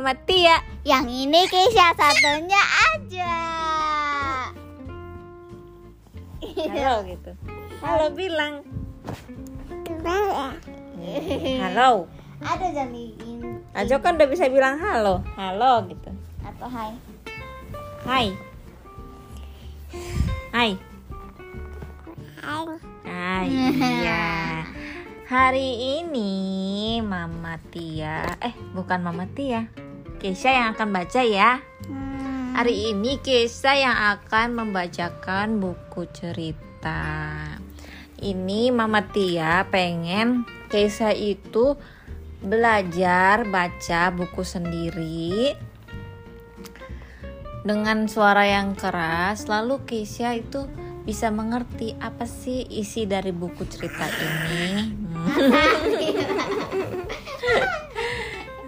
Mama Tia. Yang ini Keisha satunya aja. Halo gitu. Halo bilang. Halo. Ada jamiin Ajo kan udah bisa bilang halo. Halo gitu. atau hai. Hai. Hai. Hai. Iya. Hari ini Mama Tia, eh bukan Mama Tia. Keisha yang akan baca ya. Hmm. Hari ini Keisha yang akan membacakan buku cerita. Ini Mama Tia pengen Keisha itu belajar baca buku sendiri dengan suara yang keras. Lalu Keisha itu bisa mengerti apa sih isi dari buku cerita ini.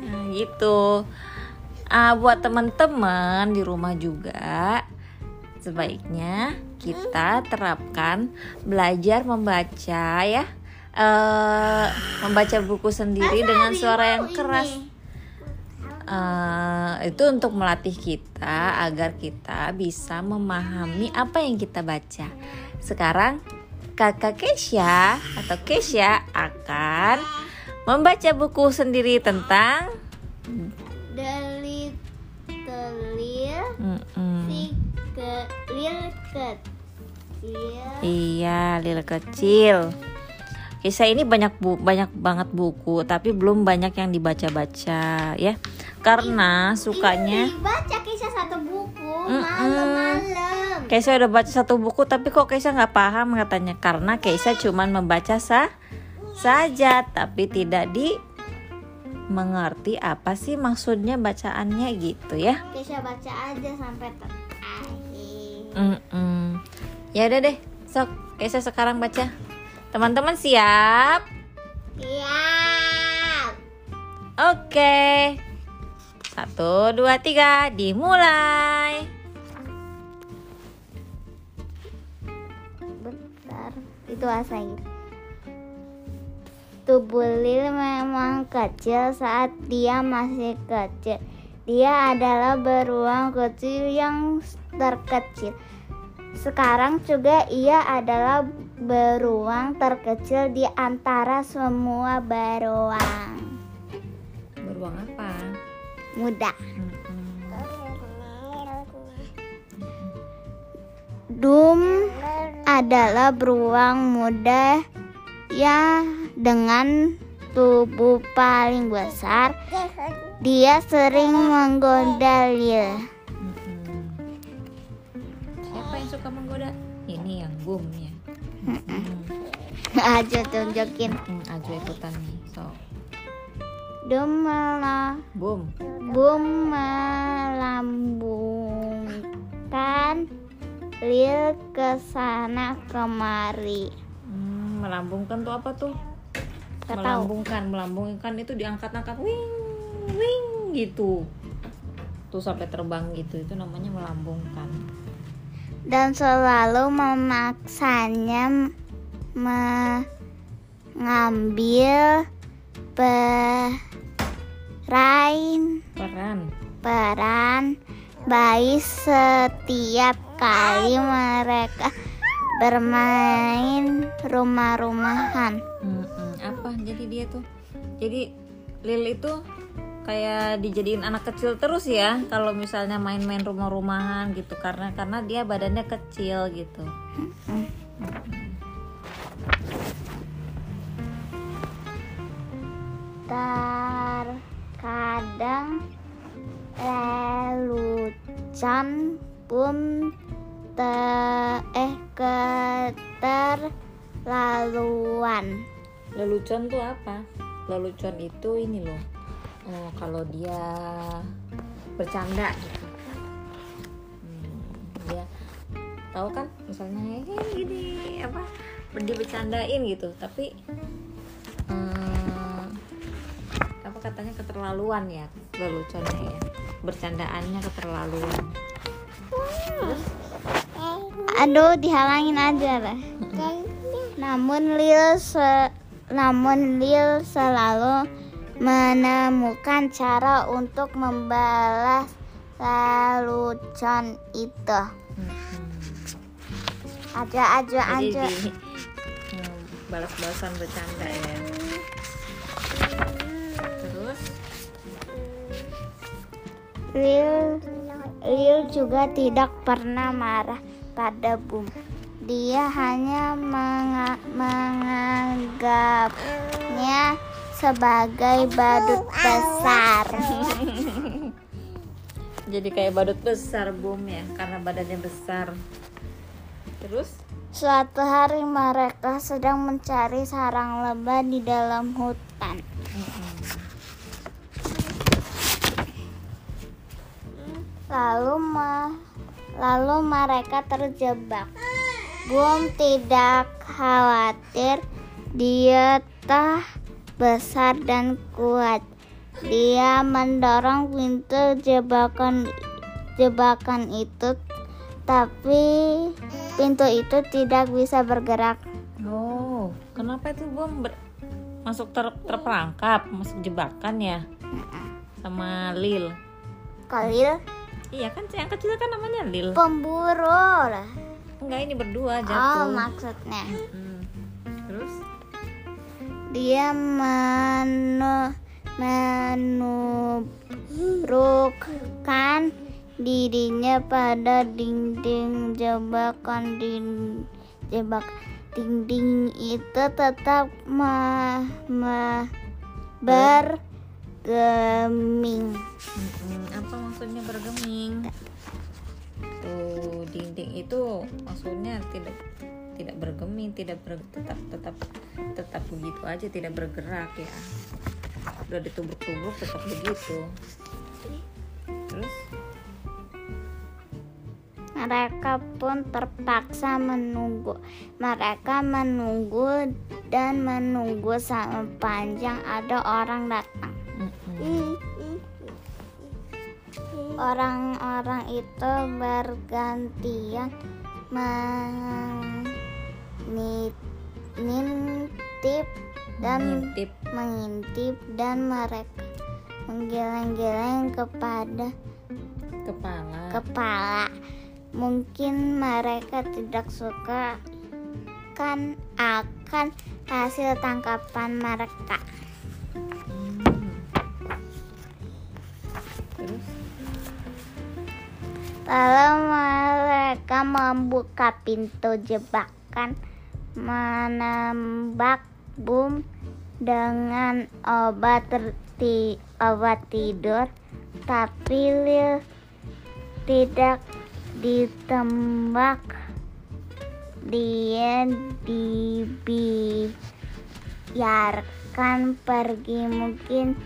nah, gitu. Ah, buat teman-teman di rumah juga sebaiknya kita terapkan belajar membaca ya. Eh membaca buku sendiri dengan suara yang keras. Eh, itu untuk melatih kita agar kita bisa memahami apa yang kita baca. Sekarang kakak Keisha atau Keisha akan membaca buku sendiri tentang Mm-mm. si ke lil kecil. Iya, lil kecil. Kisah ini banyak bu banyak banget buku, tapi belum banyak yang dibaca-baca ya. Karena sukanya Baca Keisha satu buku malam-malam. Keisha udah baca satu buku, tapi kok Keisha nggak paham katanya. Karena Keisha cuman membaca sah saja, tapi tidak di mengerti apa sih maksudnya bacaannya gitu ya. Keisha baca aja sampai terakhir. Mm-mm. Ya udah deh, sok Keisha sekarang baca. Teman-teman siap? Siap. Oke. Satu, dua, tiga, dimulai. Bentar, itu asain. Tubuh Lil memang kecil saat dia masih kecil. Dia adalah beruang kecil yang terkecil. Sekarang juga ia adalah beruang terkecil di antara semua beruang. Beruang apa? Muda. Dum adalah beruang muda yang dengan tubuh paling besar. Dia sering menggoda Lil. Siapa yang suka menggoda? Ini yang boom ya. Aja tunjukin. Hmm, Ajo ikutan nih. So, Dum mela- boom. Bum melambungkan Lil ke sana kemari. Hmm, melambungkan tuh apa tuh? Gak tahu. melambungkan, melambungkan itu diangkat-angkat, wing, wing gitu. Tuh sampai terbang gitu, itu namanya melambungkan. dan selalu memaksanya mengambil peran Peran. peran bayi setiap kali mereka bermain rumah-rumahan. Mm-mm. Apa? Jadi dia tuh, jadi Lil itu kayak dijadiin anak kecil terus ya kalau misalnya main-main rumah-rumahan gitu karena karena dia badannya kecil gitu. Terkadang lelucon pun te eh keterlaluan. Lelucon tuh apa? Lelucon itu ini loh. Oh, kalau dia bercanda gitu. Hmm, dia tahu kan misalnya "Eh, gini apa dia bercandain gitu, tapi hmm, apa katanya keterlaluan ya leluconnya ya. Bercandaannya keterlaluan. Terus Aduh, dihalangin aja lah. Namun Lil se- namun Lil selalu menemukan cara untuk membalas lelucon itu. Aja aja aja. balas-balasan bercanda ya. Terus Lil Lil juga tidak pernah marah pada Bum. Dia hanya menga- menganggapnya sebagai badut besar. jadi kayak badut besar Bum ya karena badannya besar. Terus Suatu hari mereka sedang mencari sarang lebah di dalam hutan. Lalu me- lalu mereka terjebak. Bum tidak khawatir. Dia tah besar dan kuat. Dia mendorong pintu jebakan jebakan itu, tapi pintu itu tidak bisa bergerak. Oh, kenapa itu Bum ber- masuk ter- terperangkap, masuk jebakan ya? Sama Lil. Khalil Iya kan yang kecil kan namanya Lil. pemburu lah. Enggak ini berdua Oh, jatuh. maksudnya. Mm. Terus Dia menu menurunkan dirinya pada dinding jebakan din jebak dinding itu tetap me, me- bergeming. Mm-mm, apa maksudnya bergeming? Tuh dinding itu maksudnya tidak tidak bergeming, tidak ber, tetap tetap tetap begitu aja, tidak bergerak ya. Udah ditubruk-tubruk tetap begitu. Terus Mereka pun terpaksa menunggu. Mereka menunggu dan menunggu sampai panjang ada orang datang. mm-mm, Orang-orang itu bergantian mengintip dan mengintip mengintip dan mereka menggeleng-geleng kepada kepala. kepala. Mungkin mereka tidak suka kan akan hasil tangkapan mereka. Lalu mereka membuka pintu jebakan, menembak bum dengan obat terti- obat tidur, tapi Lil tidak ditembak. Dia dibiarkan pergi mungkin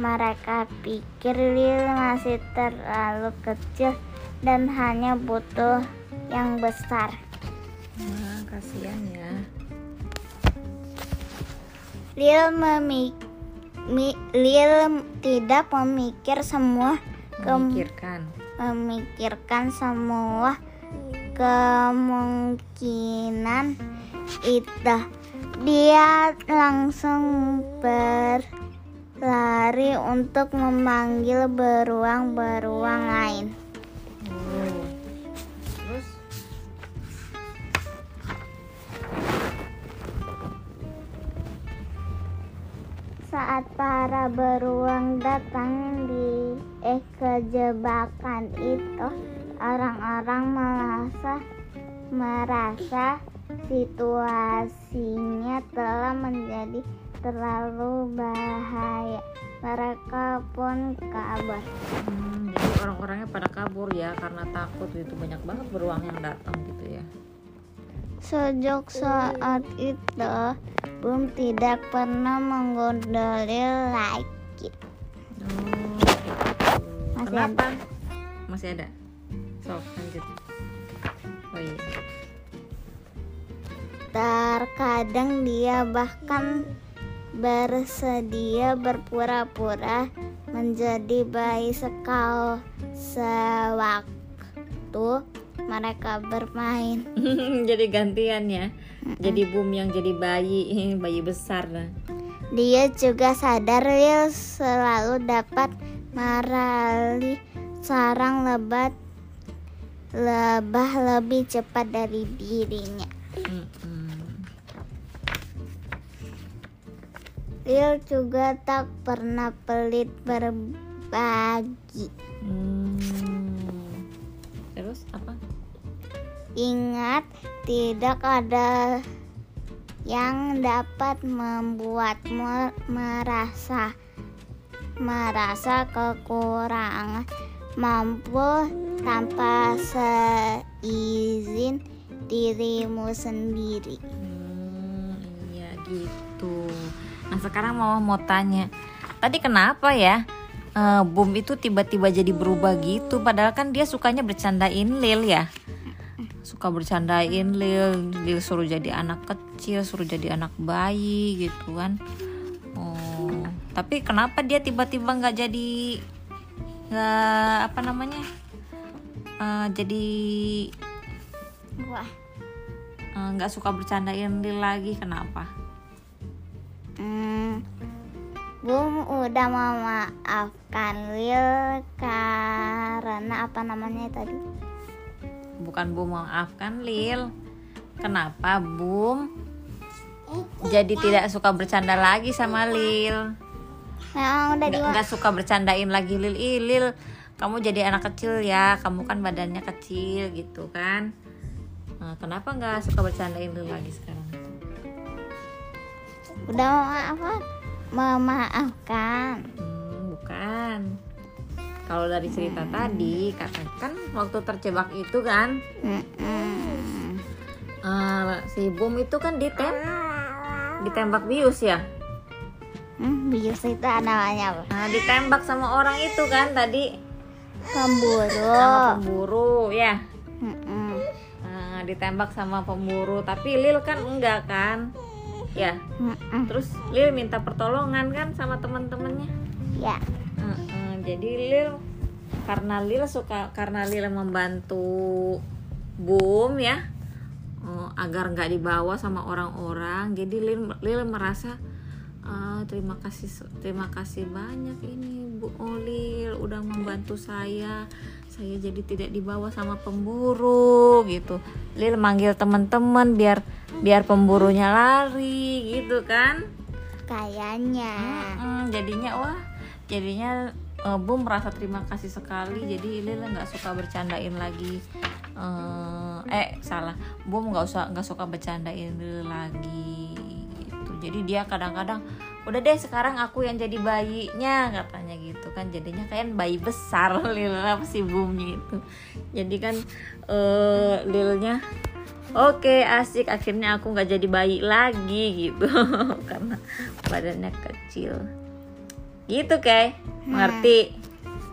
mereka pikir Lil masih terlalu kecil dan hanya butuh yang besar. Wah, kasihan ya. Lil memik mi- Lil tidak memikir semua Memikirkan. memikirkan semua kemungkinan itu. Dia langsung berlari untuk memanggil beruang-beruang lain. Saat para beruang datang di eh kejebakan itu, orang-orang merasa merasa situasinya telah menjadi terlalu bahaya. Mereka pun kabur. Hmm, jadi orang-orangnya pada kabur ya karena takut itu banyak banget beruang yang datang gitu ya. Sejak saat itu, Bum tidak pernah menggoda lagi. Oh, Masih Kenapa? Masih ada. Sok lanjut. Oh iya. Terkadang dia bahkan bersedia berpura-pura menjadi bayi sekal sewaktu mereka bermain. jadi gantian ya. Jadi boom yang jadi bayi, bayi besar nah. Dia juga sadar Lil selalu dapat merali sarang lebat lebah lebih cepat dari dirinya. Mm-mm. Lil juga tak pernah pelit berbagi. Hmm. Terus apa? Ingat, tidak ada yang dapat membuatmu merasa merasa kekurangan mampu tanpa seizin dirimu sendiri. Hmm, iya gitu. Nah sekarang mau mau tanya, tadi kenapa ya eh, Boom itu tiba-tiba jadi berubah gitu? Padahal kan dia sukanya bercandain Lil ya, suka bercandain Lil, Lil suruh jadi anak kecil, suruh jadi anak bayi gitu kan. Oh, tapi kenapa dia tiba-tiba nggak jadi nggak apa namanya? eh, jadi Wah, eh, nggak suka bercandain Lil lagi kenapa? hmm, Bum udah memaafkan Lil karena apa namanya tadi? Bukan Bum memaafkan Lil. Kenapa Bum jadi tidak suka bercanda lagi sama Lil. Udah nggak suka bercandain lagi Lil. Ih, Lil kamu jadi anak kecil ya. Kamu kan badannya kecil gitu kan. Nah, kenapa nggak suka bercandain Lil lagi sekarang? Udah memaafkan memaafkan. Hmm, bukan kalau dari cerita tadi katakan waktu terjebak itu kan Mm-mm. eh, si Bum itu kan ditem ditembak bius ya Hmm, bius itu namanya apa? Nah, ditembak sama orang itu kan tadi Pemburu. sama pemburu ya. Mm-mm. Nah, ditembak sama pemburu, tapi Lil kan enggak kan? Ya. Mm-mm. Terus Lil minta pertolongan kan sama teman-temannya. Ya. Jadi Lil karena Lil suka karena Lil membantu Boom ya eh, agar nggak dibawa sama orang-orang. Jadi Lil, Lil merasa "Ah, terima kasih terima kasih banyak ini Bu Olil udah membantu saya. Saya jadi tidak dibawa sama pemburu gitu. Lil manggil teman-teman biar biar pemburunya lari gitu kan? Kayaknya. Mm, jadinya wah jadinya eh, Bum merasa terima kasih sekali. Jadi Lila nggak suka bercandain lagi. Eh eh salah. Bum nggak usah nggak suka bercandain Lila lagi gitu. Jadi dia kadang-kadang udah deh sekarang aku yang jadi bayinya katanya gitu kan. Jadinya kayak bayi besar Lila si Bumnya itu jadi kan eh Lilnya Oke asik akhirnya aku nggak jadi bayi lagi gitu. Karena badannya kecil gitu kayak mengerti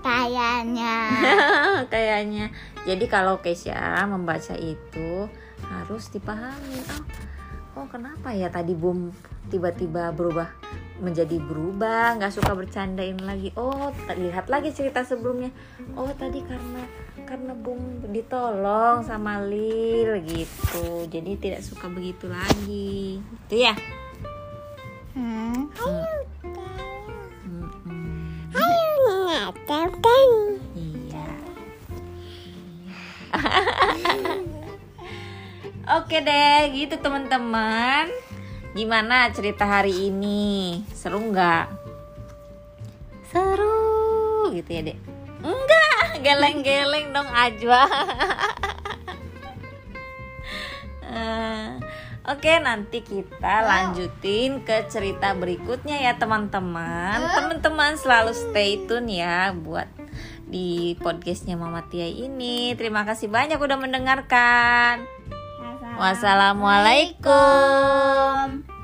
Kayaknya. kayaknya. Jadi kalau Keisha membaca itu harus dipahami. Oh, oh kenapa ya tadi Bum tiba-tiba berubah menjadi berubah nggak suka bercandain lagi? Oh lihat lagi cerita sebelumnya. Oh tadi karena karena Bum ditolong sama Lil gitu. Jadi tidak suka begitu lagi. Itu ya? Hmm. Mm-mm. Iya. Oke deh, gitu teman-teman. Gimana cerita hari ini? Seru nggak? Seru, gitu ya dek? Enggak, geleng-geleng dong Ajwa. Oke, nanti kita lanjutin ke cerita berikutnya ya teman-teman. Teman-teman selalu stay tune ya buat di podcastnya Mama Tia ini. Terima kasih banyak udah mendengarkan. Wassalamualaikum.